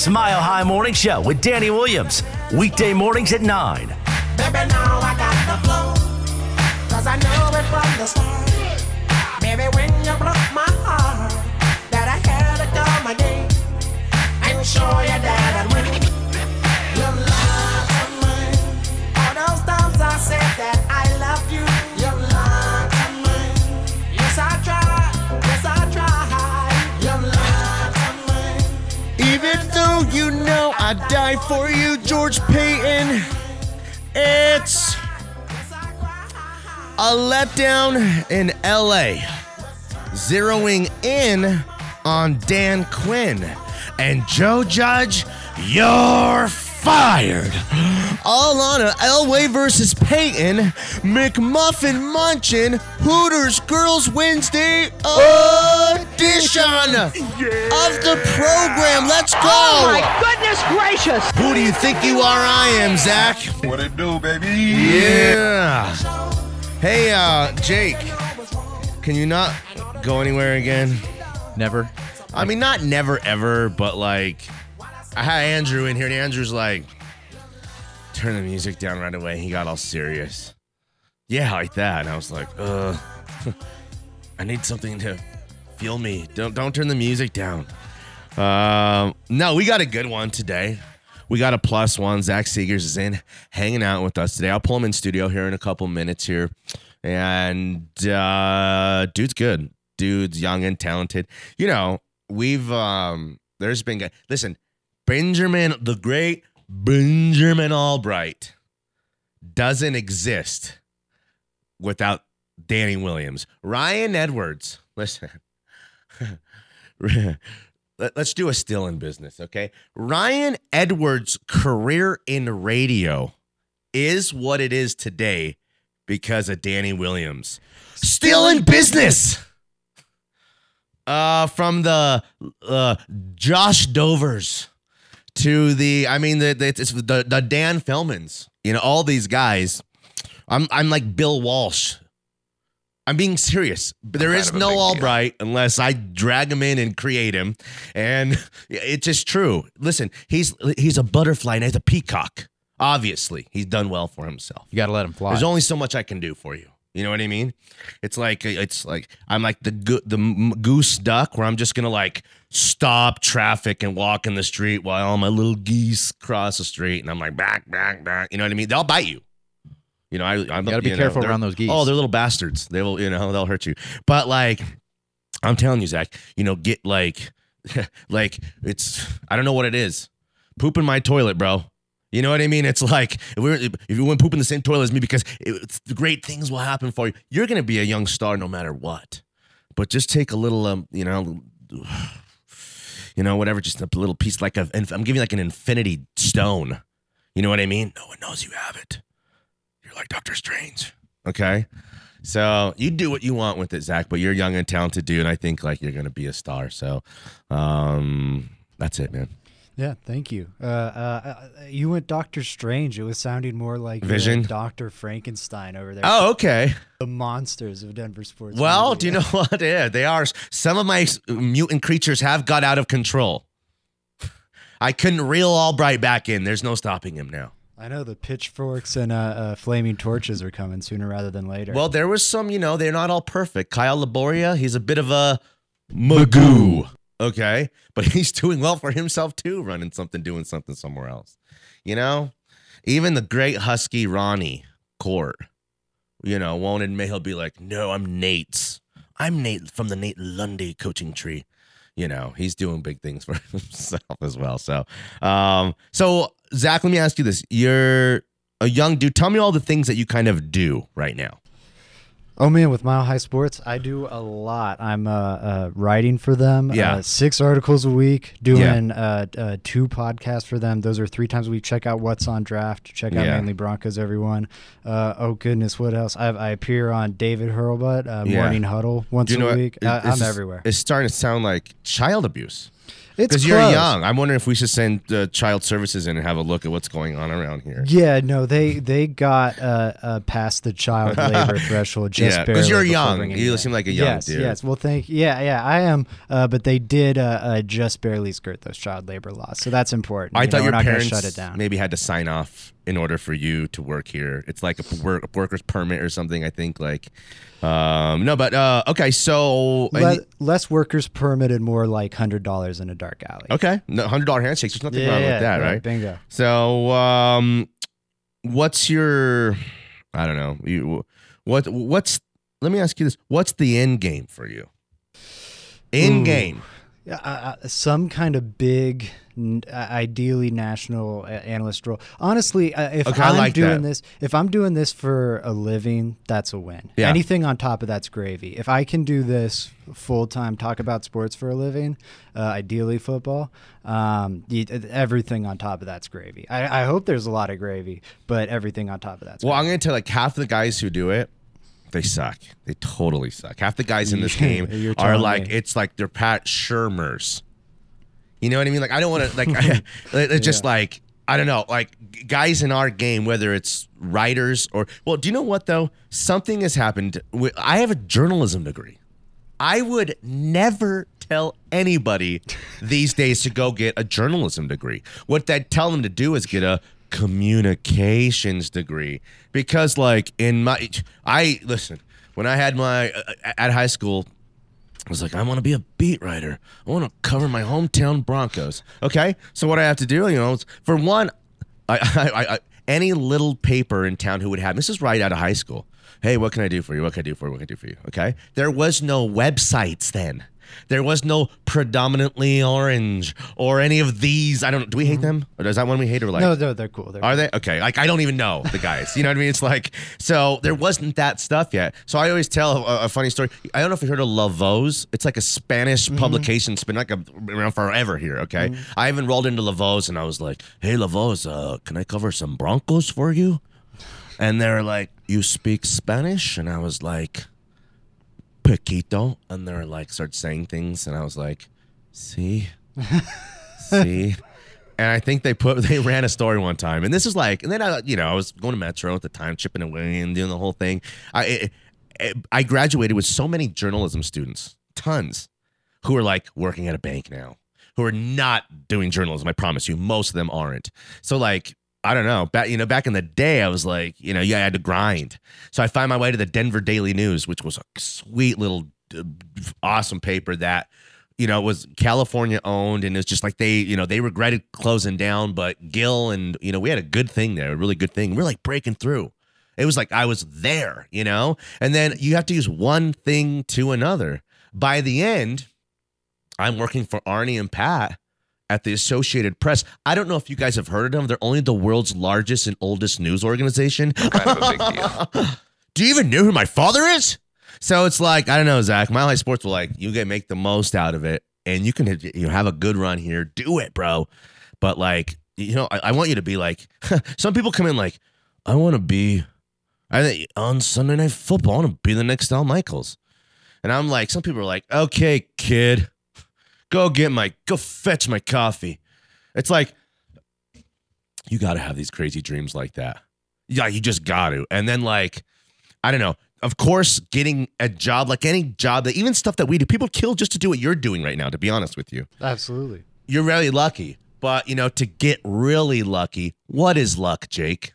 Smile High Morning Show with Danny Williams. Weekday mornings at 9. Baby, flow. Baby, I die for you, George Paton, it's a letdown in LA. Zeroing in on Dan Quinn. And Joe Judge, you're fired. All on a Elway versus Peyton, McMuffin Munchin, Hooters Girls Wednesday edition of the program. Let's go. Oh my goodness gracious! Who do you think you are? I am, Zach. What it do, baby? Yeah. Hey, uh, Jake, can you not go anywhere again? Never. I mean, not never ever, but like, I had Andrew in here, and Andrew's like, turn the music down right away. He got all serious. Yeah, like that. And I was like, uh, I need something to feel me. Don't don't turn the music down. Um, no, we got a good one today. We got a plus one. Zach Segars is in, hanging out with us today. I'll pull him in studio here in a couple minutes here, and uh, dude's good. Dude's young and talented. You know, we've um, there's been listen, Benjamin the great Benjamin Albright doesn't exist without Danny Williams. Ryan Edwards, listen. Let- Let's do a still in business, okay? Ryan Edwards' career in radio is what it is today because of Danny Williams. Still in business. Uh, from the uh, Josh Dovers to the, I mean, the the, it's the the Dan Fellmans, you know, all these guys. I'm I'm like Bill Walsh. I'm being serious. There is no big deal. Albright unless I drag him in and create him, and it's just true. Listen, he's he's a butterfly and he's a peacock. Obviously, he's done well for himself. You got to let him fly. There's only so much I can do for you. You know what I mean? It's like it's like I'm like the go- the goose duck where I'm just gonna like stop traffic and walk in the street while all my little geese cross the street, and I'm like back, back, back. You know what I mean? They'll bite you. You know, I, I'm You gotta be know, careful around those geese. Oh, they're little bastards. They will, you know, they'll hurt you. But like, I'm telling you, Zach, you know, get like, like it's I don't know what it is. Poop in my toilet, bro. You know what I mean? It's like if, we're, if you want to poop in the same toilet as me because it, great things will happen for you. You're gonna be a young star no matter what. But just take a little, um, you know, you know, whatever, just a little piece like a. I'm giving like an infinity stone. You know what I mean? No one knows you have it. You're like Doctor Strange. Okay. So you do what you want with it, Zach, but you're young and talented dude. And I think like you're gonna be a star. So um that's it, man. Yeah, thank you. Uh, uh, uh, you went Doctor Strange. It was sounding more like Vision? Doctor Frankenstein over there. Oh, okay. the monsters of Denver sports. Well, media. do you know what? Yeah, they are. Some of my mutant creatures have got out of control. I couldn't reel Albright back in. There's no stopping him now. I know the pitchforks and uh, uh, flaming torches are coming sooner rather than later. Well, there was some, you know, they're not all perfect. Kyle Laboria, he's a bit of a magoo. Okay. But he's doing well for himself too, running something, doing something somewhere else. You know? Even the great Husky Ronnie Court, you know, won't admit he'll be like, no, I'm Nate's. I'm Nate from the Nate Lundy coaching tree. You know, he's doing big things for himself as well. So um, so Zach, let me ask you this. You're a young dude. Tell me all the things that you kind of do right now. Oh man, with Mile High Sports, I do a lot. I'm uh, uh, writing for them. Yeah. uh, six articles a week. Doing uh, uh, two podcasts for them. Those are three times a week. Check out what's on draft. Check out Yeah. mainly Broncos. Everyone. Uh, oh goodness, what else? I, I appear on David Hurlbut uh, Yeah. Morning Huddle once Do you know a what? week. It- I, I'm everywhere. It's starting to sound like child abuse. Because you're young. I'm wondering if we should send uh, child services in and have a look at what's going on around here. Yeah, no, they they got uh, uh, past the child labor threshold just Yeah, 'cause barely you're young. You seem like a young yes, dude. Yes, well, thank yeah, yeah, I am. Uh, but they did uh, uh, just barely skirt those child labor laws, so that's important. I You know, thought we're your parents shut it down. maybe had to sign off in order for you to work here. It's like a, work, a worker's permit or something. I think like, um, no, but uh, okay. So Le- less workers permitted, more like hundred dollars in a dark alley. okay, no, hundred dollar handshakes. There's nothing Yeah, wrong yeah, with that, yeah, right? Bingo. So, um, what's your? I don't know. You what? What's? Let me ask you this: What's the end game for you? End Ooh. game. Yeah, uh, some kind of big, n- uh, ideally national uh, analyst role. Honestly, uh, if Okay, I'm like doing that. this, if I'm doing this for a living, that's a win. Yeah. Anything on top of that's gravy. If I can do this full time, talk about sports for a living, uh, ideally football, um, everything on top of that's gravy. I, I hope there's a lot of gravy, but everything on top of that's Well, gravy. I'm gonna tell like half the guys who do it, they suck. They totally suck. Half the guys in this game You're like me. it's like they're Pat Shermers. You know what I mean? Like I don't want to like I, it's just like I don't know, like guys in our game, whether it's writers or well, do you know what though? Something has happened. I have a journalism degree. I would never tell anybody these days to go get a journalism degree. What they tell them to do is get a communications degree because like in my I listen, when I had my uh, at high school I was like, I want to be a beat writer. I want to cover my hometown Broncos. Okay, so what I have to do, you know, for one, I, I, I, any little paper in town who would have this is right out of high school. Hey, what can I do for you? What can I do for you? What can I do for you? Okay, there was no websites then. There was no predominantly orange or any of these. I don't. Do we hate mm-hmm. them? Or is that one we hate or like? no, no, they're cool. They're Are they okay? Like I don't even know the guys. You know what I mean? It's like so there wasn't that stuff yet. So I always tell a, a funny story. I don't know if you heard of La Voz. It's like a Spanish mm-hmm. publication. It's been like a, around forever here. Okay, mm-hmm. I even rolled into La Voz and I was like, "Hey La Voz, uh, can I cover some Broncos for you?" And they're like, "You speak Spanish?" And I was like, "Poquito." And they're like, start saying things, and I was like, "See, see." And I think they put they ran a story one time, and this is like, and then I, you know, I was going to Metro at the time, chipping away and doing the whole thing. I it, it, I graduated with so many journalism students, tons, who are like working at a bank now, who are not doing journalism. I promise you, most of them aren't. So like. I don't know. Back you know, back in the day, I was like, you know, yeah, I had to grind. So I find my way to the Denver Daily News, which was a sweet little, awesome paper that you know, was California owned, and it's just like they, you know, they regretted closing down, but Gil and you know, we had a good thing there, a really good thing. We're like breaking through. It was like I was there, you know, and then you have to use one thing to another. By the end, I'm working for Arnie and Pat at the Associated Press. I don't know if you guys have heard of them. They're only the world's largest and oldest news organization. Kind of a big deal. Do you even know who my father is? So it's like I don't know, Zach. Mile High Sports will like you get make the most out of it, and you can you know, have a good run here. Do it, bro. But like you know, I, I want you to be like some people come in like I want to be. I think on Sunday Night Football, I want to be the next Al Michaels, and I'm like, some people are like, okay, kid, go get my go fetch my coffee. It's like you got to have these crazy dreams like that. Yeah, you just got to. And then like, I don't know. Of course, getting a job like any job that even stuff that we do, people kill just to do what you're doing right now. To be honest with you, absolutely. you're really lucky. But you know, to get really lucky, what is luck, Jake?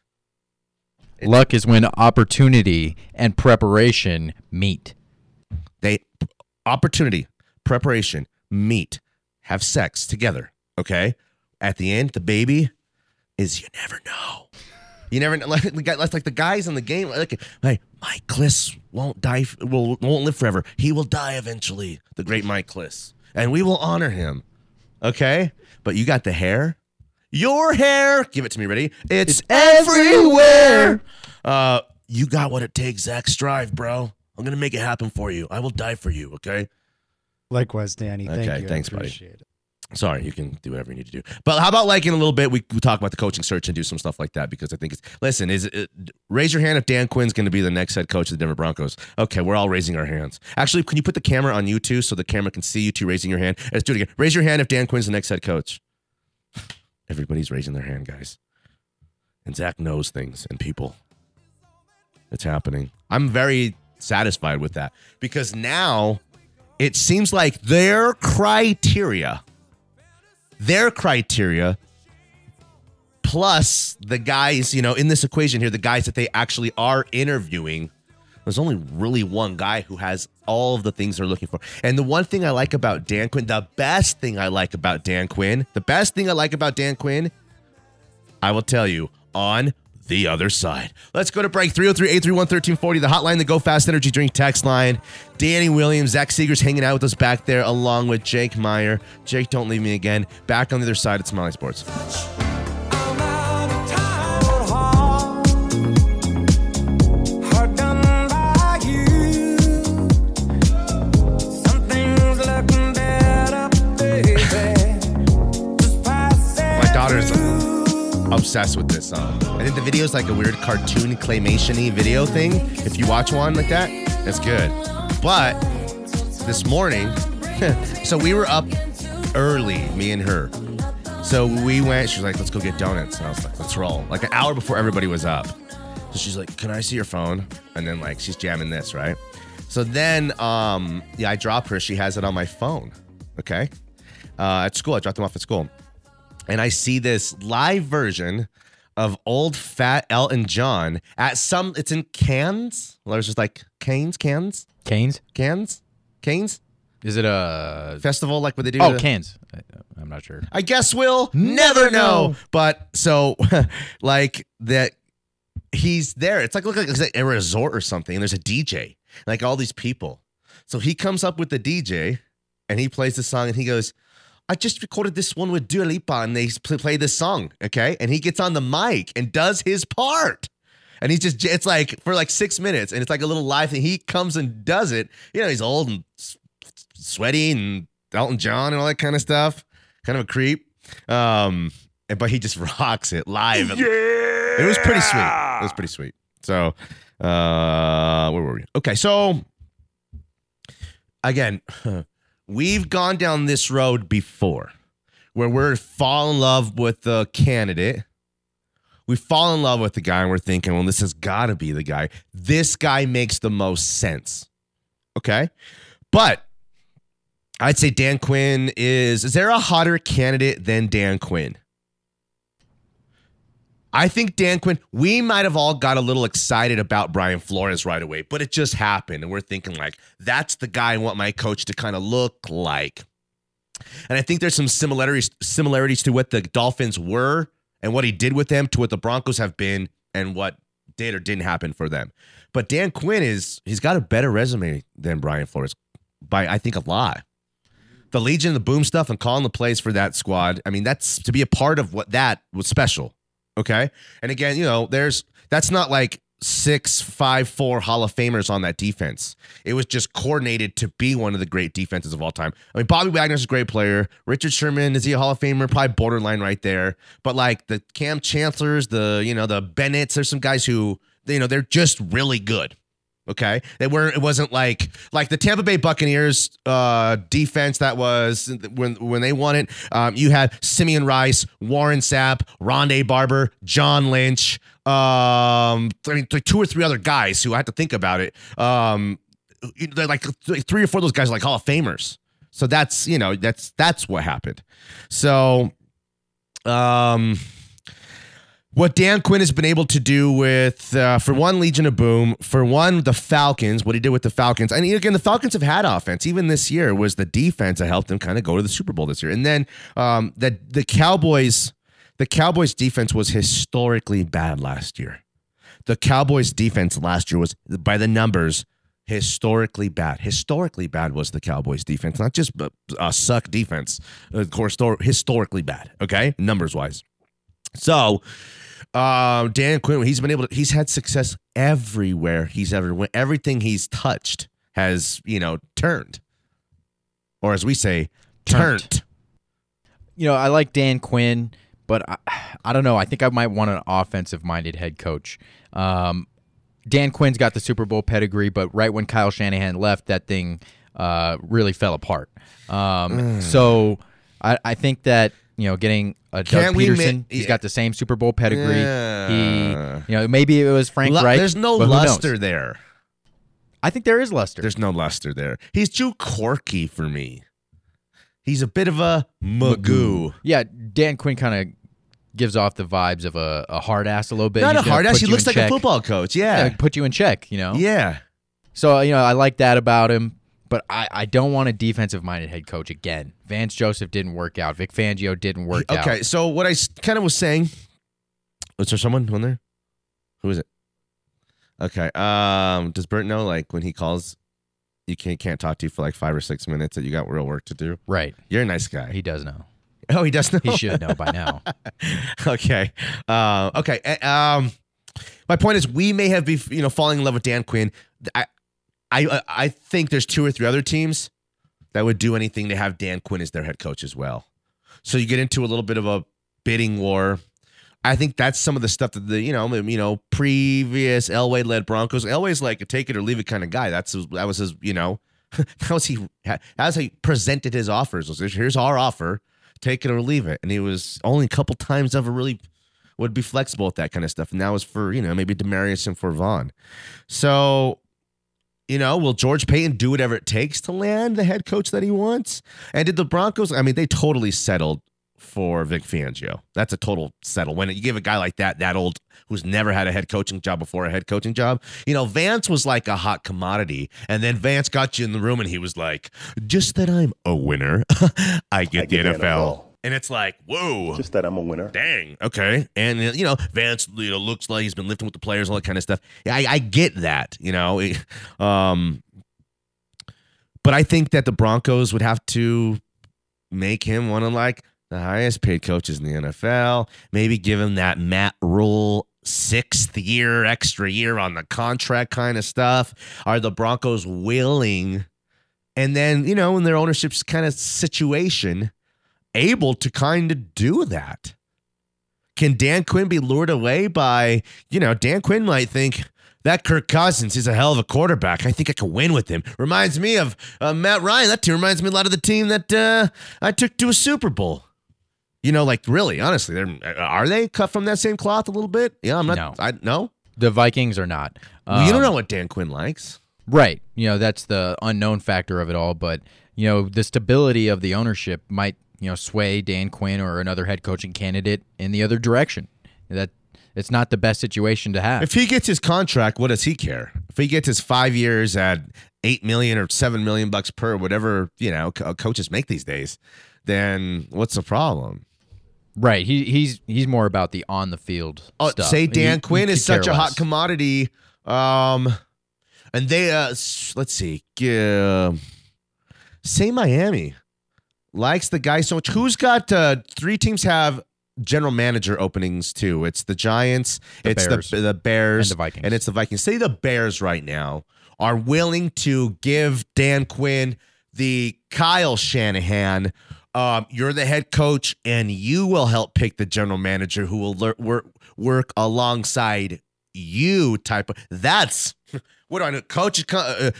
Luck is when opportunity and preparation meet. They opportunity, preparation, meet, have sex together. Okay. At the end, the baby is you never know. You never know. Like, the like, like the guys in the game. Like, hey, Mike Klis won't die. Will won't live forever. He will die eventually. The great Mike Klis, and we will honor him. Okay. But you got the hair. Your hair. Give it to me. Ready? It's, everywhere. Uh, you got what it takes, Zach. Strive, bro. I'm gonna make it happen for you. I will die for you. Okay. Likewise, Danny. Thank Okay, you. Thanks, buddy. it. Sorry, you can do whatever you need to do. But how about like in a little bit we, we talk about the coaching search and do some stuff like that because I think it's listen is it, raise your hand if Dan Quinn's going to be the next head coach of the Denver Broncos. Okay, we're all raising our hands. Actually, can you put the camera on you two so the camera can see you two raising your hand? Let's do it again. Raise your hand if Dan Quinn's the next head coach. Everybody's raising their hand, guys. And Zach knows things and people. It's happening. I'm very satisfied with that because now it seems like their criteria, their criteria, plus the guys, you know, in this equation here, the guys that they actually are interviewing, there's only really one guy who has all of the things they're looking for. And the one thing I like about Dan Quinn, the best thing I like about Dan Quinn, the best thing I like about Dan Quinn, I will tell you on the other side. Let's go to break 303 831 1340, the hotline, the Go Fast Energy Drink text line. Danny Williams, Zach Segars hanging out with us back there, along with Jake Meyer. Jake, don't leave me again. Back on the other side at Smiley Sports. Obsessed with this song. I think the video is like a weird cartoon claymation-y video thing. If you watch one like that, that's good. But this morning, so we were up early, me and her. So we went, she was like, let's go get donuts. And I was like, let's roll. Like an hour before everybody was up. So she's like, can I see your phone? And then like she's jamming this, right? So then um yeah, I drop her. She has it on my phone. Okay. Uh at school. I dropped them off at school and I see this live version of old fat Elton John at some. It's in Cannes. Well, was just like Canes, Cannes, Canes? Cannes, Canes Is it a. festival, like what they do. Oh, to- Canes. I, uh, I'm not sure. I guess we'll never know. But so, like that, he's there. It's like look like it's like a resort or something, and there's a DJ, like all these people. So he comes up with the DJ, and he plays the song, and he goes, "I just recorded this one with Dua Lipa, and they play this song, okay?" And he gets on the mic and does his part. And he's just, it's like for like six minutes, and it's like a little live thing. He comes and does it. You know, he's old and sweaty and Elton John and all that kind of stuff. Kind of a creep. Um, but he just rocks it live. Yeah. It was pretty sweet. It was pretty sweet. So, uh, where were we? Okay, so again, we've gone down this road before where we're fall in love with the candidate. We fall in love with the guy and we're thinking, well, this has got to be the guy. This guy makes the most sense. Okay. But I'd say Dan Quinn is. Is there a hotter candidate than Dan Quinn? I think Dan Quinn, we might have all got a little excited about Brian Flores right away, but it just happened. And we're thinking, like, that's the guy I want my coach to kind of look like. And I think there's some similarities similarities to what the Dolphins were and what he did with them to what the Broncos have been and what did or didn't happen for them. But Dan Quinn is he's got a better resume than Brian Flores by I think a lot. The Legion, the boom stuff, and calling the plays for that squad. I mean, that's to be a part of what that was special. Okay. And again, you know, there's that's not like six, five, four Hall of Famers on that defense. It was just coordinated to be one of the great defenses of all time. I mean, Bobby Wagner's a great player. Richard Sherman, is he a Hall of Famer? Probably borderline right there. But like the Cam Chancellors, the, you know, the Bennett's, there's some guys who, you know, they're just really good. Okay, they weren't. It wasn't like like the Tampa Bay Buccaneers uh, defense that was when when they won it. Um, you had Simeon Rice, Warren Sapp, Rondé Barber, John Lynch. Um, I mean, two or three other guys who I had to think about it. Um, they're like three or four of those guys are like Hall of Famers. So that's you know that's that's what happened. So, um what Dan Quinn has been able to do with, uh, for one, Legion of Boom, for one, the Falcons, what he did with the Falcons. And again, the Falcons have had offense. Even this year was the defense that helped them kind of go to the Super Bowl this year. And then um, the, the Cowboys, the Cowboys defense was historically bad last year. The Cowboys defense last year was, by the numbers, historically bad. Historically bad was the Cowboys defense, not just a, suck defense. Of course, historically bad, okay? Numbers wise. So, uh, Dan Quinn, he's been able to, he's had success everywhere he's ever went. Everything he's touched has, you know, turned. Or as we say, turned. you know, I like Dan Quinn, but I, I don't know. I think I might want an offensive-minded head coach. Um, Dan Quinn's got the Super Bowl pedigree, but right when Kyle Shanahan left, that thing uh, really fell apart. Um, so I, I think that you know, getting a Doug Can't ma- Pederson, he's got the same Super Bowl pedigree. Yeah. He, you know, maybe it was Frank Lu- Reich. There's no but who knows? luster there. I think there is luster. There's no luster there. He's too quirky for me. He's a bit of a magoo. Yeah, Dan Quinn kind of gives off the vibes of a, a hard ass a little bit. Not He's a hard ass. He looks like check. a football coach. Yeah, Yeah. put you in check. You know. Yeah. So you know, I like that about him, but I, I don't want a defensive minded head coach again. Vance Joseph didn't work out. Vic Fangio didn't work out. Okay. So what I kind of was saying. Was there someone on there? Who is it? Okay. Um. Does Bert know like when he calls, you can't can't talk to you for like five or six minutes that you got real work to do? Right. You're a nice guy. He does know. oh, he does know. He should know by now. okay. Uh, okay. uh, Um, my point is, we may have be you know falling in love with Dan Quinn. I, I, I think there's two or three other teams that would do anything to have Dan Quinn as their head coach as well. So you get into a little bit of a bidding war. I think that's some of the stuff that the you know you know previous Elway led Broncos. Elway's like a take it or leave it kind of guy. That's that was his you know that was he as he presented his offers was here's our offer, take it or leave it. And he was only a couple times ever really would be flexible with that kind of stuff. And that was for you know maybe Demaryius and for Von. So you know, will George Paton do whatever it takes to land the head coach that he wants? And did the Broncos? I mean, they totally settled for Vic Fangio. That's a total settle. When you give a guy like that, that old, who's never had a head coaching job before, a head coaching job, you know, Vance was like a hot commodity. And then Vance got you in the room and he was like, just that I'm a winner, I get the NFL. And it's like, whoa. Just that I'm a winner. Dang. Okay. And uh, you know, Vance, you know, looks like he's been lifting with the players, all that kind of stuff. Yeah, I, I get that. You know, um, but I think that the Broncos would have to make him one of like the highest paid coaches in the NFL. Maybe give him that Matt Rhule sixth year, extra year on the contract kind of stuff. Are the Broncos willing? And then you know, in their ownership's kind of situation able to kind of do that. Can Dan Quinn be lured away by, you know, Dan Quinn might think that Kirk Cousins is a hell of a quarterback. I think I can win with him. Reminds me of uh, Matt Ryan. That team reminds me a lot of the team that uh, I took to a Super Bowl. You know, like really, honestly, they're are they cut from that same cloth a little bit? Yeah, I'm not. No. I no. The Vikings are not. you don't Um, know what Dan Quinn likes. Right. You know, that's the unknown factor of it all. But, you know, the stability of the ownership might, you know, sway Dan Quinn or another head coaching candidate in the other direction. That it's not the best situation to have. If he gets his contract, what does he care? If he gets his five years at eight million or seven million bucks per, whatever you know co- coaches make these days, then what's the problem? right. He he's he's more about the on the field Oh, stuff. say Dan he Quinn is could care such a hot commodity. Um, and they uh, let's see, uh, say Miami likes the guy so much. Who's got uh, three teams have general manager openings too? It's the Giants, The it's Bears. the the Bears, And the Vikings. and it's the Vikings. Say the Bears right now are willing to give Dan Quinn the Kyle Shanahan. Um, you're the head coach, and you will help pick the general manager who will lear- work work alongside you. Type of that's what do I know? Coach, uh, uh,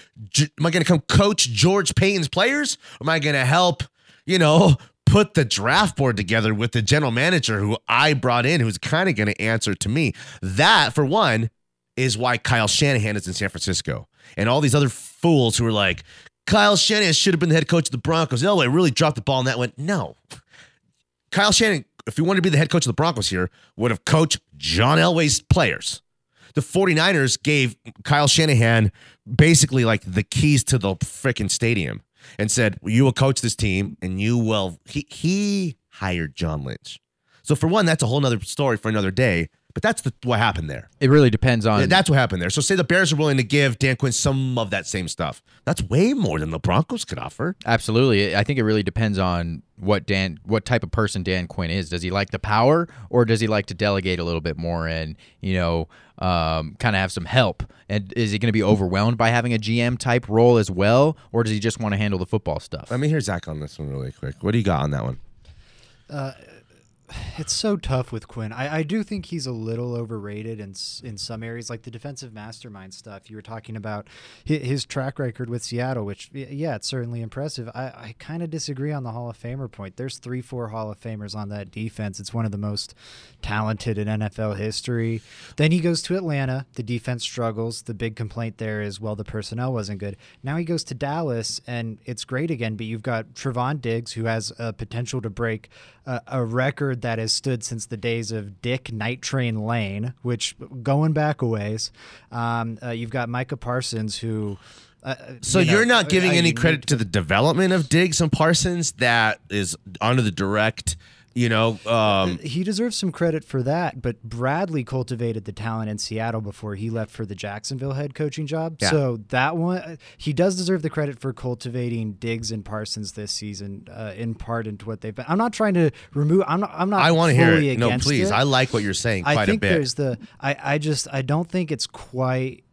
am I going to come coach George Paton's players? Or am I going to help? You know, put the draft board together with the general manager who I brought in, who's kind of going to answer to me. That, for one, is why Kyle Shanahan is in San Francisco. And all these other fools who are like, Kyle Shanahan should have been the head coach of the Broncos. Elway really dropped the ball and that went, no. Kyle Shanahan, if he wanted to be the head coach of the Broncos here, would have coached John Elway's players. The 49ers gave Kyle Shanahan basically like the keys to the freaking stadium and said, You will coach this team and you will. He, he hired John Lynch. So, for one, that's a whole nother story for another day. But that's the, what happened there. It really depends on That's what happened there. So, say the Bears are willing to give Dan Quinn some of that same stuff. That's way more than the Broncos could offer. Absolutely. I think it really depends on what Dan what type of person Dan Quinn is. Does he like the power or does he like to delegate a little bit more and, you know, um, kind of have some help? And is he going to be overwhelmed by having a GM type role as well or does he just want to handle the football stuff? Let me hear Zach on this one really quick. What do you got on that one? It's so tough with Quinn. I, I do think he's a little overrated in in some areas, like the defensive mastermind stuff. You were talking about his, track record with Seattle, which yeah, it's certainly impressive. I, I kind of disagree on the Hall of Famer point. There's three, four Hall of Famers on that defense. It's one of the most talented in NFL history. Then he goes to Atlanta. The defense struggles. The big complaint there is well, the personnel wasn't good. Now he goes to Dallas, and it's great again. But you've got Trevon Diggs, who has a potential to break a, a record that has stood since the days of Dick Night Train Lane, which going back a ways. Um, uh, you've got Micah Parsons, who. Uh, So you know, you're not giving any unique credit to the development of Diggs and Parsons that is under the direct, you know, um, he deserves some credit for that, but Bradley cultivated the talent in Seattle before he left for the Jacksonville head coaching job. Yeah. So that one, he does deserve the credit for cultivating Diggs and Parsons this season, uh, in part into what they've been. I'm not trying to remove. I'm not. I'm not. I want to hear it. No, please. it. I like what you're saying quite I think a bit. there's the. I. I just. I don't think it's quite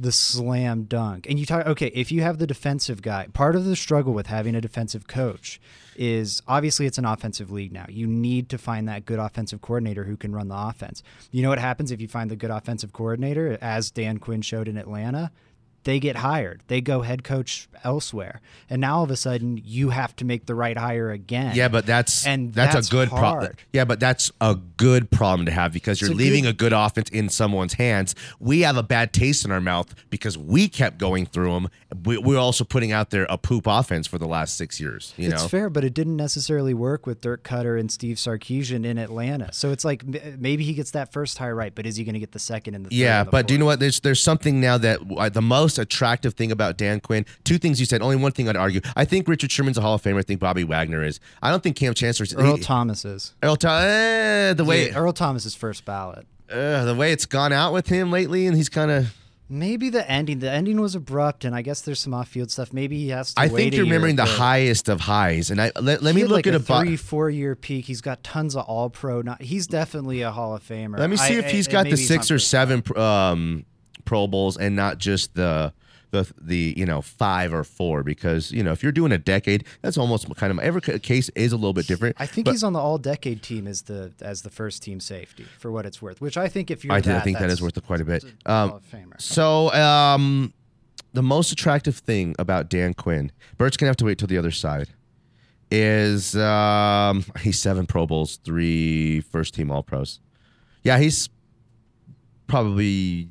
the slam dunk. And you talk okay, if you have the defensive guy, part of the struggle with having a defensive coach is obviously it's an offensive league now. You need to find that good offensive coordinator who can run the offense. You know what happens if you find the good offensive coordinator as Dan Quinn showed in Atlanta? They get hired. They go head coach elsewhere. And now all of a sudden you have to make the right hire again. Yeah, but that's And that's, that's a good problem. Yeah, but that's a good problem to have because you're It's a leaving good- a good offense in someone's hands. We have a bad taste in our mouth because we kept going through them. We, we're also putting out there a poop offense for the last six years. You it's know, fair, but it didn't necessarily work with Dirk Koetter and Steve Sarkisian in Atlanta. So it's like maybe he gets that first hire right, but is he going to get the second and the third? Yeah, but do you know what? There's there's something now that uh, the most attractive thing about Dan Quinn. Two things you said. Only one thing I'd argue. I think Richard Sherman's a Hall of Famer. I think Bobby Wagner is. I don't think Cam Chancellor's. Earl he- Thomas is. Earl Tho- eh, the way Yeah, Earl Thomas is first ballot. uh, the way it's gone out with him lately, and he's kind of. Maybe the ending. The ending was abrupt, and I guess there's some off-field stuff. Maybe he has to. I think you're remembering the highest of highs, and I let, let me look like at a a three, four-year peak. He's got tons of All-Pro. Not, he's definitely a Hall of Famer. Let me see I- if he's I- got the six or seven um, Pro Bowls and not just the the the you know five or four because you know if you're doing a decade, that's almost kind of every case is a little bit different. I think but he's on the all-decade team as the as the first team safety for what it's worth. Which I think if you're I, th- I that, think that is worth quite a bit. a Um, so um, the most attractive thing about Dan Quinn, Bert's gonna have to wait till the other side. Is um, he's seven Pro Bowls, three first team All Pros. Yeah, he's probably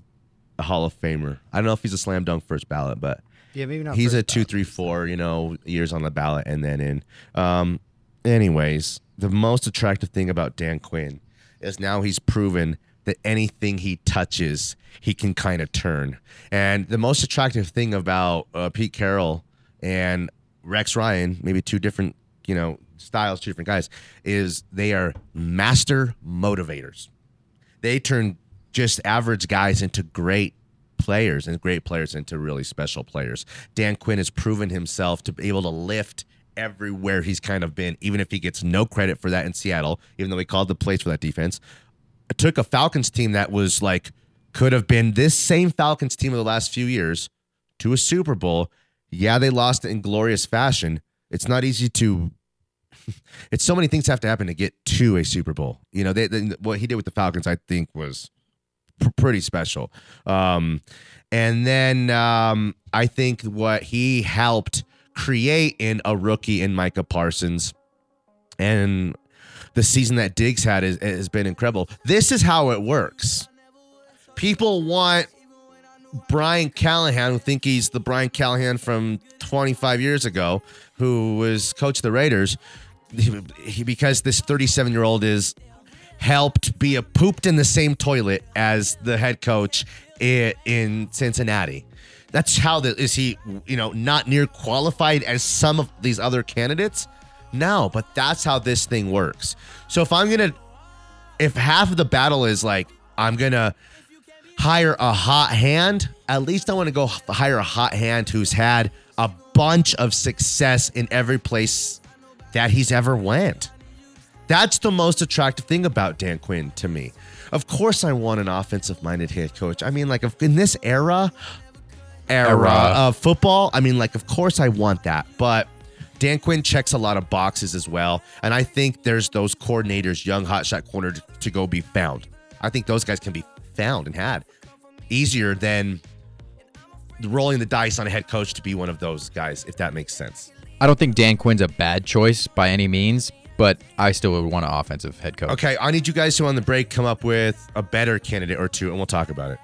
a Hall of Famer. I don't know if he's a slam dunk first ballot, but Yeah, maybe not. he's a first two, ballot. three, four, you know, years on the ballot and then in. Um, anyways, the most attractive thing about Dan Quinn is now he's proven that anything he touches, he can kind of turn. And the most attractive thing about uh, Pete Carroll and Rex Ryan, maybe two different, you know, styles, two different guys, is they are master motivators they turn just average guys into great players and great players into really special players. Dan Quinn has proven himself to be able to lift everywhere he's kind of been, even if he gets no credit for that in Seattle, even though he called the plays for that defense. Took a Falcons team that was like, could have been this same Falcons team of the last few years to a Super Bowl. Yeah, they lost in glorious fashion. It's not easy to it's so many things have to happen to get to a Super Bowl. You know, they, they, what he did with the Falcons, I think, was pr- pretty special. Um, and then um, I think what he helped create in a rookie in Micah Parsons and the season that Diggs had is, has been incredible. This is how it works. People want Brian Callahan, who think he's the Brian Callahan from 25 years ago, who was coach of the Raiders, he, he- because this 37 year old is helped be a pooped in the same toilet as the head coach in, in Cincinnati. That's how the is he, you know, not near qualified as some of these other candidates? No, but that's how this thing works. So if I'm gonna, if half of the battle is like I'm gonna hire a hot hand, at least I want to go hire a hot hand who's had a bunch of success in every place that he's ever went. That's the most attractive thing about Dan Quinn to me. Of course, I want an offensive minded head coach. I mean, like, in this era, era, Era. of football, I mean, like, of course, I want that. But Dan Quinn checks a lot of boxes as well, and I think there's those coordinators, young hotshot corner, to, to go be found. I think those guys can be found and had easier than rolling the dice on a head coach to be one of those guys, if that makes sense. I don't think Dan Quinn's a bad choice by any means, but I still would want an offensive head coach. Okay, I need you guys to on the break come up with a better candidate or two, and we'll talk about it.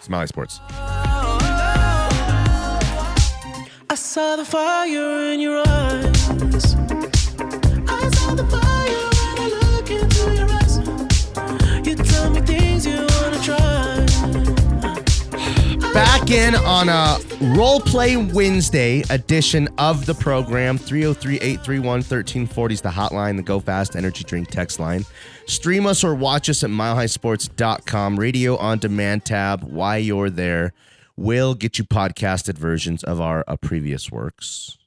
Smiley Sports. I saw the fire in your eyes. Back in on a Role Play Wednesday edition of the program. 303 831 1340 is the hotline, the Go Fast Energy Drink text line. Stream us or watch us at milehighsports.com, radio on demand tab. While you're there, we'll get you podcasted versions of our uh, previous works.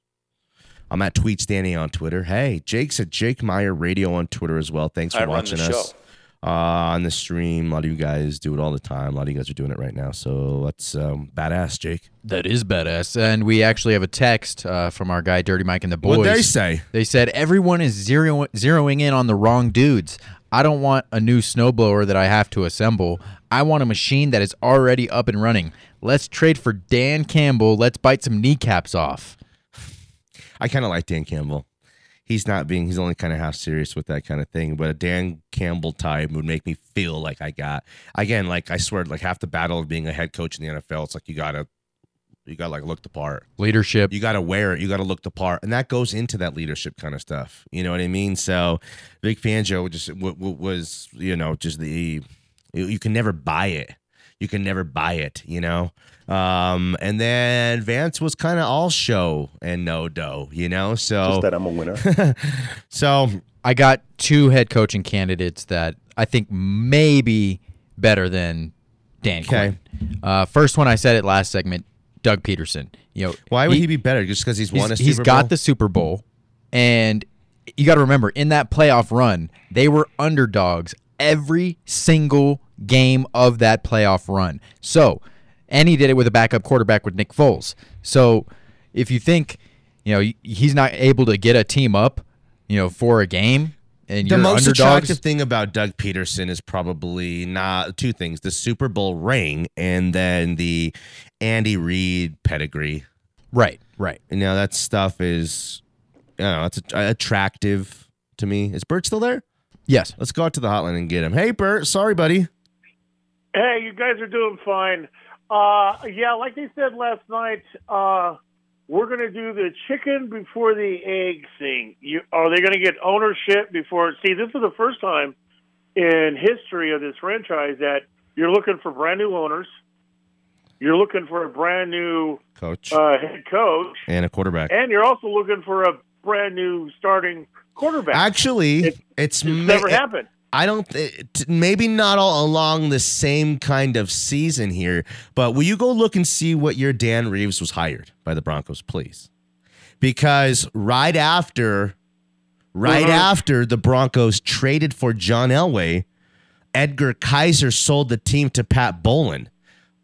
I'm at Tweets Danny on Twitter. Hey, Jake's at Jake Meyer Radio on Twitter as well. Thanks for watching us show. Uh, on the stream. A lot of you guys do it all the time. A lot of you guys are doing it right now. So that's um, badass, Jake. That is badass. And we actually have a text uh, from our guy Dirty Mike and the boys. What'd they say? They said everyone is zero- zeroing in on the wrong dudes. I don't want a new snowblower that I have to assemble. I want a machine that is already up and running. Let's trade for Dan Campbell. Let's bite some kneecaps off. I kind of like Dan Campbell. He's not being, he's only kind of half serious with that kind of thing. But a Dan Campbell type would make me feel like I got, again, like I swear, like half the battle of being a head coach in the NFL, it's like you got to, you got to like look the part. Leadership. You got to wear it. You got to look the part, and that goes into that leadership kind of stuff. You know what I mean? So, Vic Fangio just w- w- was, you know, just the you can never buy it. You can never buy it. You know. Um, and then Vance was kind of all show and no dough. You know. So Just that I'm a winner. so I got two head coaching candidates that I think maybe better than Dan Okay. Quinn. Uh, first one I said it last segment, Doug Pederson. You know, why would he, be better? Just because he's won a Super he's got the Super Bowl, and you got to remember in that playoff run, they were underdogs every single game of that playoff run. So, and he did it with a backup quarterback with Nick Foles. So, if you think, you know, he's not able to get a team up, you know, for a game, and The most underdogs, attractive thing about Doug Pederson is probably not two things: the Super Bowl ring, and then the Andy Reid pedigree. right, right. You know that stuff is, you know, it's attractive to me. Is Bert still there? Yes, Let's go out to the hotline and get him. Hey, Bert. Sorry, buddy. Hey, you guys are doing fine. Uh, yeah, like they said last night, uh, we're going to do the chicken before the egg thing. You, are they going to get ownership before? See, this is the first time in history of this franchise that you're looking for brand new owners. You're looking for a brand new Coach uh, head coach, and a quarterback. and you're also looking for a brand new starting quarterback. Actually, It- it's, it's ma- never happened. I don't. Th- maybe not all along the same kind of season here, but will you go look and see what year Dan Reeves was hired by the Broncos, please? Because right after, right Uh-huh. after the Broncos traded for John Elway, Edgar Kaiser sold the team to Pat Bowlen.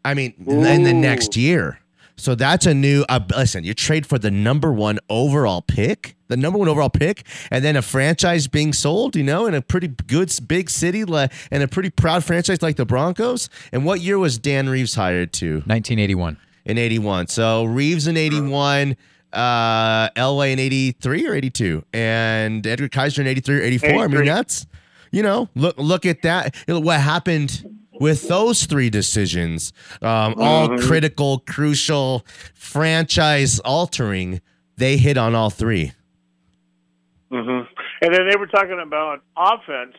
I mean, in the next year. So that's a new. Uh, listen, you trade for the number one overall pick, the number one overall pick, and then a franchise being sold. You know, in a pretty good big city, like, and a pretty proud franchise like the Broncos. And what year was Dan Reeves hired to? 1981. In '81. So Reeves in '81. Uh, Elway in '83 or '82, and Edgar Kaiser in '83 or '84. I mean, 83. that's you know, look look at that. What happened with those three decisions? Um, all Mm-hmm. critical, crucial, franchise altering. They hit on all three. mm-hmm. And then they were talking about offense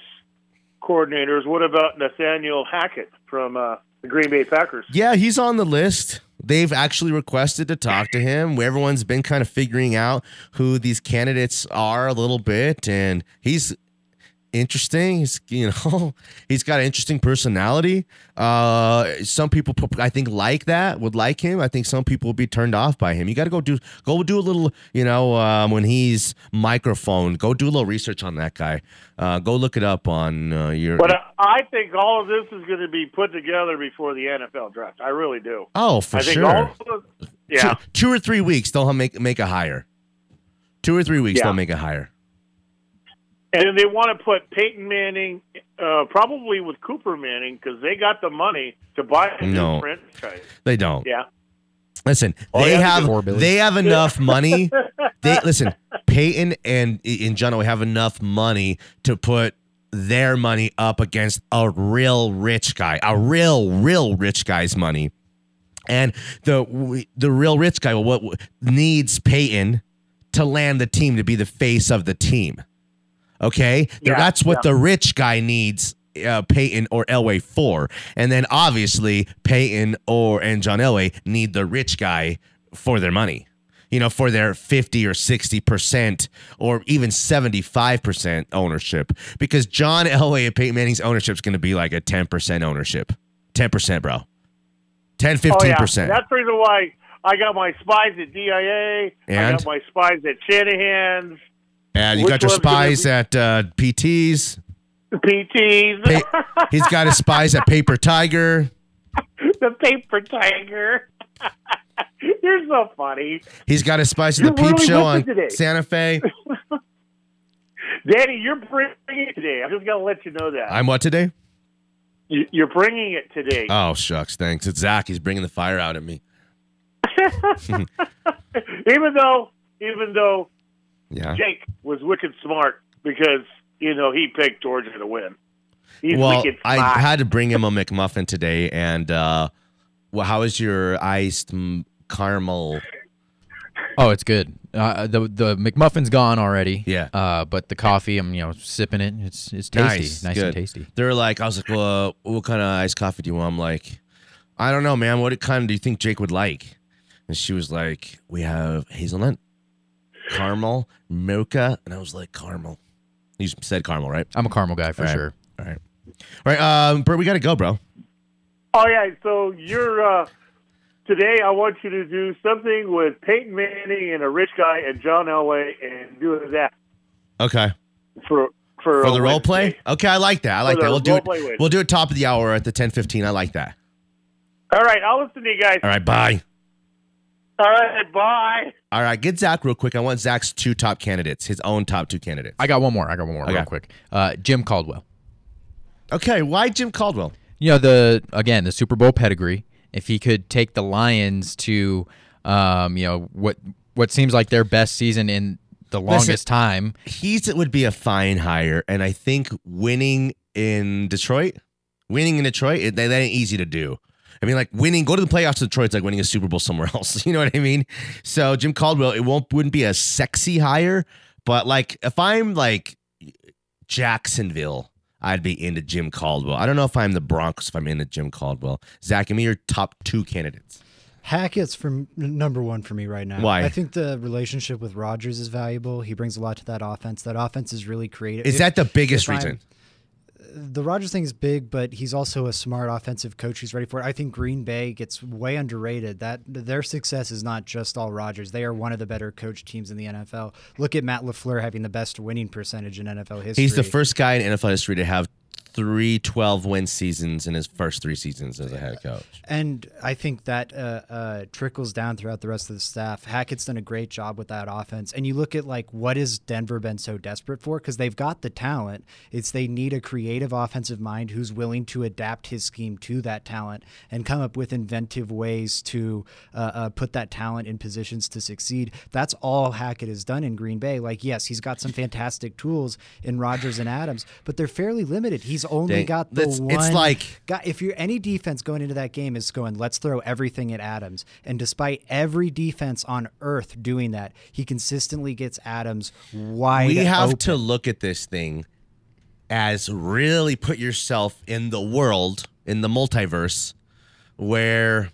coordinators. What about Nathaniel Hackett from uh, the Green Bay Packers? Yeah, he's on the list. They've actually requested to talk to him. Everyone's been kind of figuring out who these candidates are a little bit, and he's interesting. He's you know he's got an interesting personality. Uh, some people I think like that would like him. I think some people would be turned off by him. You got to go do go do a little you know um, when he's microphone. Go do a little research on that guy. Uh, go look it up on uh, your. But I- I think all of this is going to be put together before the NFL draft. I really do. oh, for I think sure. all of this, yeah. two, two or three weeks they'll make make a hire Two or three weeks, Yeah. they'll make a higher. And they want to put Peyton Manning, uh, probably with Cooper Manning, because they got the money to buy a No. new franchise. They don't. Yeah. Listen, Oh, they yeah, have they have enough money. They listen, Peyton and and John Elway have enough money to put their money up against a real rich guy, a real real rich guy's money. And the the real rich guy, well, what needs Peyton to land the team to be the face of the team? Okay, Yeah, that's what yeah. the rich guy needs uh, Peyton or Elway for, and then obviously Peyton or and John Elway need the rich guy for their money. You know, for their fifty or sixty percent, or even seventy-five percent ownership, because John Elway and Peyton Manning's ownership is going to be like a ten percent ownership, ten percent, bro, 10 Oh 15 yeah, percent. that's the reason why I got my spies at DIA. I got my spies at Shanahan's, And you Which got your spies at uh, PTs. PTs, Pa- he's got his spies at Paper Tiger. the paper tiger. You're so funny, He's got his spies at the Peep really Show on today. Santa Fe. Danny. You're bringing it today. I'm just gonna let you know that I'm what today? You- you're bringing it today. Oh shucks, thanks. It's Zach. He's bringing the fire out at me. even though, even though Yeah. Jake was wicked smart because you know he picked Georgia to win. He's Well, I had to bring him a McMuffin today, and uh, well, how is your iced caramel? Oh, it's good. Uh, the the McMuffin's gone already. Yeah. Uh, but the coffee, I'm you know sipping it. It's it's tasty, nice, good. and tasty. They're like, I was like, well, what kind of iced coffee do you want? I'm like, I don't know, man. What kind do you think Jake would like? And she was like, we have hazelnut, caramel, mocha, and I was like, caramel. You said caramel, right? I'm a caramel guy for All right. sure. All right. All right, um, Bert, we got to go, bro. Oh yeah, so you're uh, today. I want you to do something with Peyton Manning and a rich guy and John Elway and do that Okay. for for, For the role play? Okay, I like that. I like that. We'll do it. play We'll do it top of the hour at the 10:15. I like that. All right, I'll listen to you guys. All right, bye. All right, bye. All right, get Zach real quick. I want Zach's two top candidates, his own top two candidates. I got one more. I got one more Okay. real quick. Uh, Jim Caldwell. Okay, why Jim Caldwell? You know the again the Super Bowl pedigree. If he could take the Lions to, um, you know what what seems like their best season in the longest time. He's it would be a fine hire, and I think winning in Detroit, winning in Detroit, it, that, that ain't easy to do. I mean, like winning, go to the playoffs in Detroit's like winning a Super Bowl somewhere else. You know what I mean? So Jim Caldwell, it won't wouldn't be a sexy hire, but like if I'm like Jacksonville, I'd be into Jim Caldwell. I don't know if I'm the Broncos if I'm into Jim Caldwell. Zach, give me your top two candidates. Hackett's from number one for me right now. Why? I think the relationship with Rodgers is valuable. He brings a lot to that offense. That offense is really creative. Is If- that the biggest if I'm- reason? The Rodgers thing is big, but he's also a smart offensive coach who's ready for it. I think Green Bay gets way underrated. That their success is not just all Rodgers. They are one of the better coach teams in the NFL. Look at Matt LaFleur having the best winning percentage in NFL history. He's the first guy in NFL history to have three 12 win seasons in his first three seasons as a head coach. And I think that uh, uh, trickles down throughout the rest of the staff. Hackett's done a great job with that offense. And you look at like what has Denver been so desperate for? Because they've got the talent. It's they need a creative offensive mind who's willing to adapt his scheme to that talent and come up with inventive ways to uh, uh, put that talent in positions to succeed. That's all Hackett has done in Green Bay. Like yes, he's got some fantastic tools in Rodgers and Adams, but they're fairly limited. He's only They- got the it's- one. it's like- Got, if you're any defense going into that game is going, let's throw everything at Adams. And despite every defense on earth doing that, he consistently gets Adams wide. we have open. to look at this thing as really put yourself in the world, in the multiverse, where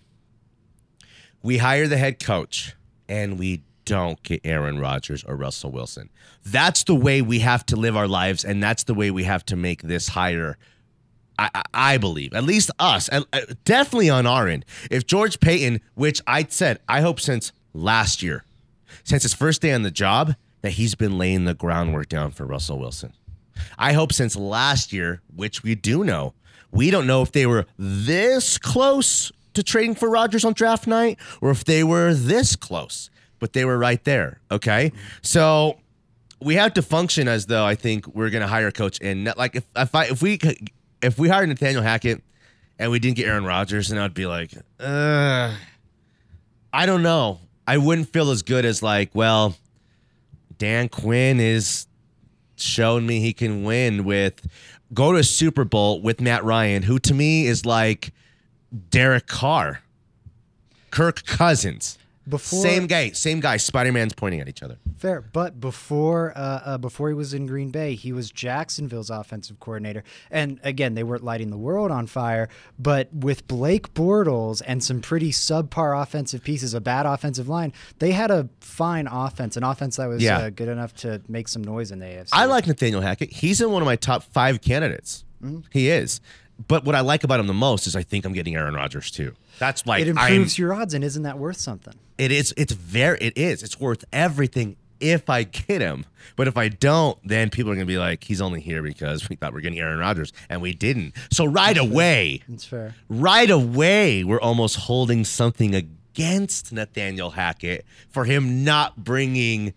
we hire the head coach and we don't get Aaron Rodgers or Russell Wilson. That's the way we have to live our lives, and that's the way we have to make this higher. I, I- believe, at least us, uh, definitely on our end. If George Paton, which I said, I hope since last year, since his first day on the job, that he's been laying the groundwork down for Russell Wilson. I hope since last year, which we do know, we don't know if they were this close to trading for Rodgers on draft night or if they were this close. But they were right there. Okay, so we have to function as though I think we're going to hire a coach. And like if if I if we if we hired Nathaniel Hackett and we didn't get Aaron Rodgers, then I'd be like, uh, I don't know. I wouldn't feel as good as like, well, Dan Quinn is shown me he can win with go to a Super Bowl with Matt Ryan, who to me is like Derek Carr, Kirk Cousins. Before same guy, same guy. Spider Man's pointing at each other. Fair, but before uh, uh, before he was in Green Bay, he was Jacksonville's offensive coordinator, and again, they weren't lighting the world on fire. But with Blake Bortles and some pretty subpar offensive pieces, a bad offensive line, they had a fine offense, an offense that was Yeah. uh, good enough to make some noise in the AFC. I like Nathaniel Hackett. He's in one of my top five candidates. Mm-hmm. He is. But what I like about him the most is I think I'm getting Aaron Rodgers too. That's like it I'm- improves your odds, and isn't that worth something? It is. It's very. It is. It's worth everything if I get him. But if I don't, then people are gonna be like, he's only here because we thought we are getting Aaron Rodgers and we didn't. So right away, That's fair. right away, we're almost holding something against Nathaniel Hackett for him not bringing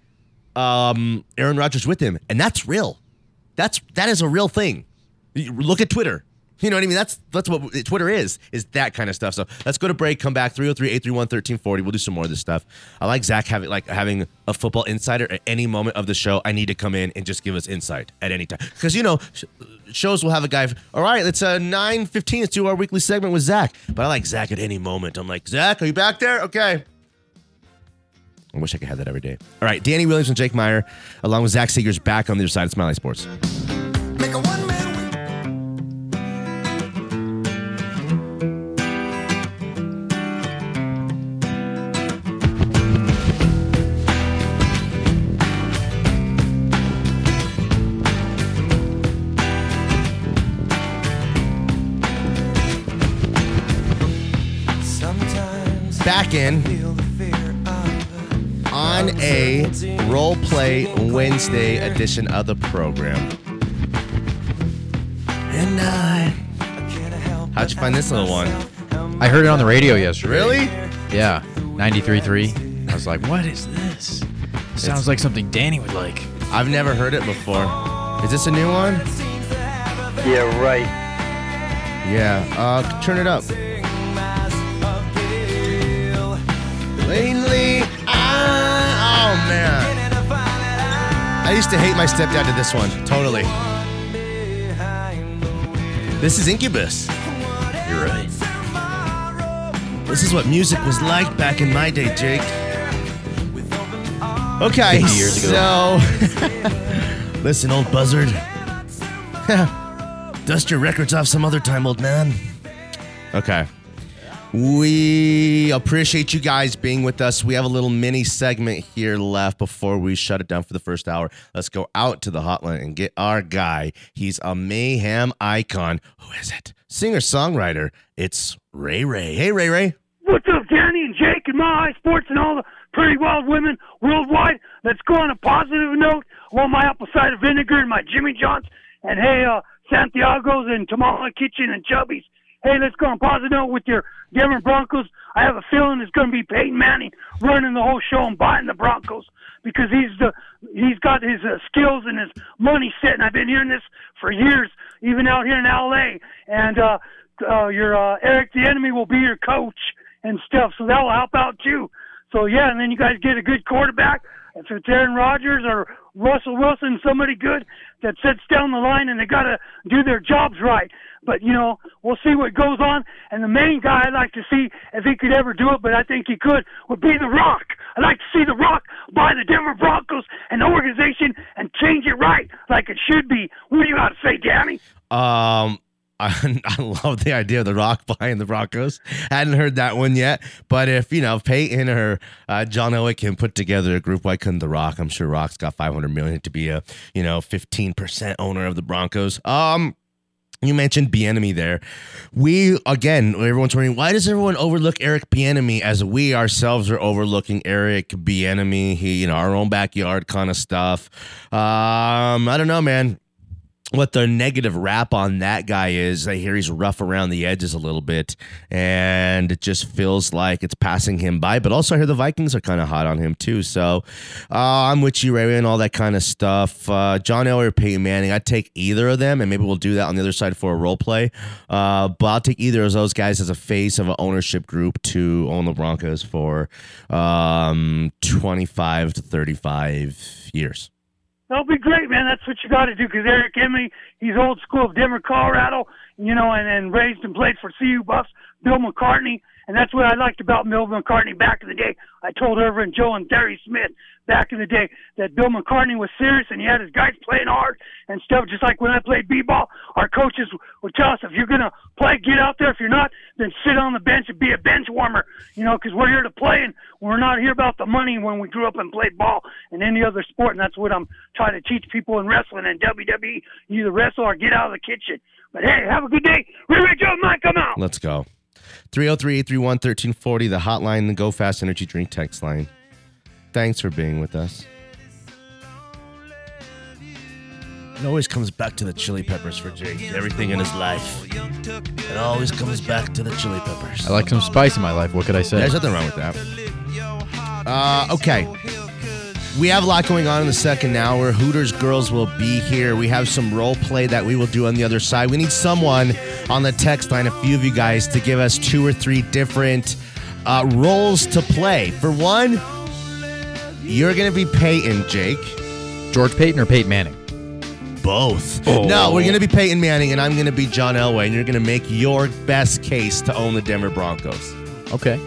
um, Aaron Rodgers with him, and that's real. That's that is a real thing. Look at Twitter. You know what I mean? That's that's what Twitter is, is that kind of stuff. So let's go to break, come back, 303-831-1340. We'll do some more of this stuff. I like Zach having like having a football insider at any moment of the show. I need to come in and just give us insight at any time. Because you know, sh- shows will have a guy, all right, it's uh 9:15, let's do our weekly segment with Zach. But I like Zach at any moment. I'm like, Zach, are you back there? Okay. I wish I could have that every day. All right, Danny Williams and Jake Meyer, along with Zach Segars, back on the other side of Mile High Sports. Sometimes Back in feel the fear of on a role play Wednesday edition of the program. And I. How'd you find this little one? I heard it on the radio yesterday. Really? Yeah, 93.3. I was like, what is this? Sounds like something Danny would like. I've never heard it before. Is this a new one? Yeah, right. Yeah. Uh, turn it up. I used to hate my stepdad to this one. Totally. This is Incubus. You're right. This is what music was like back in my day, Jake. Okay, 50 years ago. so listen, old buzzard. Dust your records off some other time, old man. Okay. We appreciate you guys being with us. We have a little mini segment here left before we shut it down for the first hour. Let's go out to the hotline and get our guy. He's a mayhem icon. Who is it? Singer songwriter. It's Ray Ray. Hey, Ray Ray. What's up, Danny and Jake and my Sports and all the pretty wild women worldwide? Let's go on a positive note. I want my apple cider vinegar and my Jimmy John's. And hey, uh, Santiago's and Tamale Kitchen and Chubby's. Hey, let's go on positive note with your Denver Broncos. I have a feeling it's going to be Peyton Manning running the whole show and buying the Broncos because he's the he's got his uh, skills and his money set. And I've been hearing this for years, even out here in L.A. And uh, uh, your uh, Eric the Enemy will be your coach and stuff, so that will help out too. So yeah, and then you guys get a good quarterback. If it's Aaron Rodgers or Russell Wilson, somebody good that sits down the line and they got to do their jobs right. But you know, we'll see what goes on. And the main guy I'd like to see if he could ever do it, but I think he could, would be The Rock. I'd like to see The Rock buy the Denver Broncos and the organization and change it right like it should be. What do you got to say, Danny? Um, I, I love the idea of the Rock buying the Broncos. Hadn't heard that one yet, but if you know Peyton or uh, John Elway can put together a group, why couldn't the Rock? I'm sure Rock's got 500 million to be a you know 15 percent owner of the Broncos. Um. You mentioned Bienemy there. We again, everyone's wondering why does everyone overlook Eric Bienemy as we ourselves are overlooking Eric Bienemy? He, you know, our own backyard kind of stuff. Um, I don't know, man what the negative rap on that guy is. I hear he's rough around the edges a little bit, and it just feels like it's passing him by. But also, I hear the Vikings are kind of hot on him too. So uh, I'm with you, Ray, and all that kind of stuff. Uh, John Elway or Peyton Manning, I'd take either of them, and maybe we'll do that on the other side for a role play. Uh, but I'll take either of those guys as a face of an ownership group to own the Broncos for um, 25 to 35 years. That'll be great, man. That's what you got to do because Eric Emery, he's old school of Denver, Colorado, you know, and, and raised and played for CU Buffs, Bill McCartney. And that's what I liked about Bill McCartney back in the day. I told Irvin Joe and Terry Smith back in the day that Bill McCartney was serious and he had his guys playing hard and stuff. Just like when I played b-ball, our coaches would tell us if you're gonna play, get out there. If you're not, then sit on the bench and be a bench warmer. You know, because we're here to play and we're not here about the money. When we grew up and played ball and any other sport, and that's what I'm trying to teach people in wrestling and WWE. You either wrestle or get out of the kitchen. But hey, have a good day. Ray Joe, Mike, come out. Let's go. 303 831 1340, the hotline, the Go Fast Energy Drink text line. Thanks for being with us. It always comes back to the chili peppers for Jake. Everything in his life. It always comes back to the chili peppers. I like some spice in my life. What could I say? There's nothing wrong with that. Uh, okay. We have a lot going on in the second hour. Hooters girls will be here. We have some role play that we will do on the other side. We need someone on the text line, a few of you guys, to give us two or three different uh, roles to play. For one, you're going to be Peyton, Jake. George Peyton or Peyton Manning? Both. Oh. No, we're going to be Peyton Manning, and I'm going to be John Elway, and you're going to make your best case to own the Denver Broncos. Okay.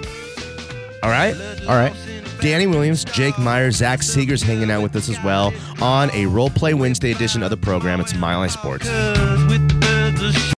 All right? All right. Danny Williams, Jake Meyer, Zach Segars hanging out with us as well on a Role Play Wednesday edition of the program. It's Mile High Sports.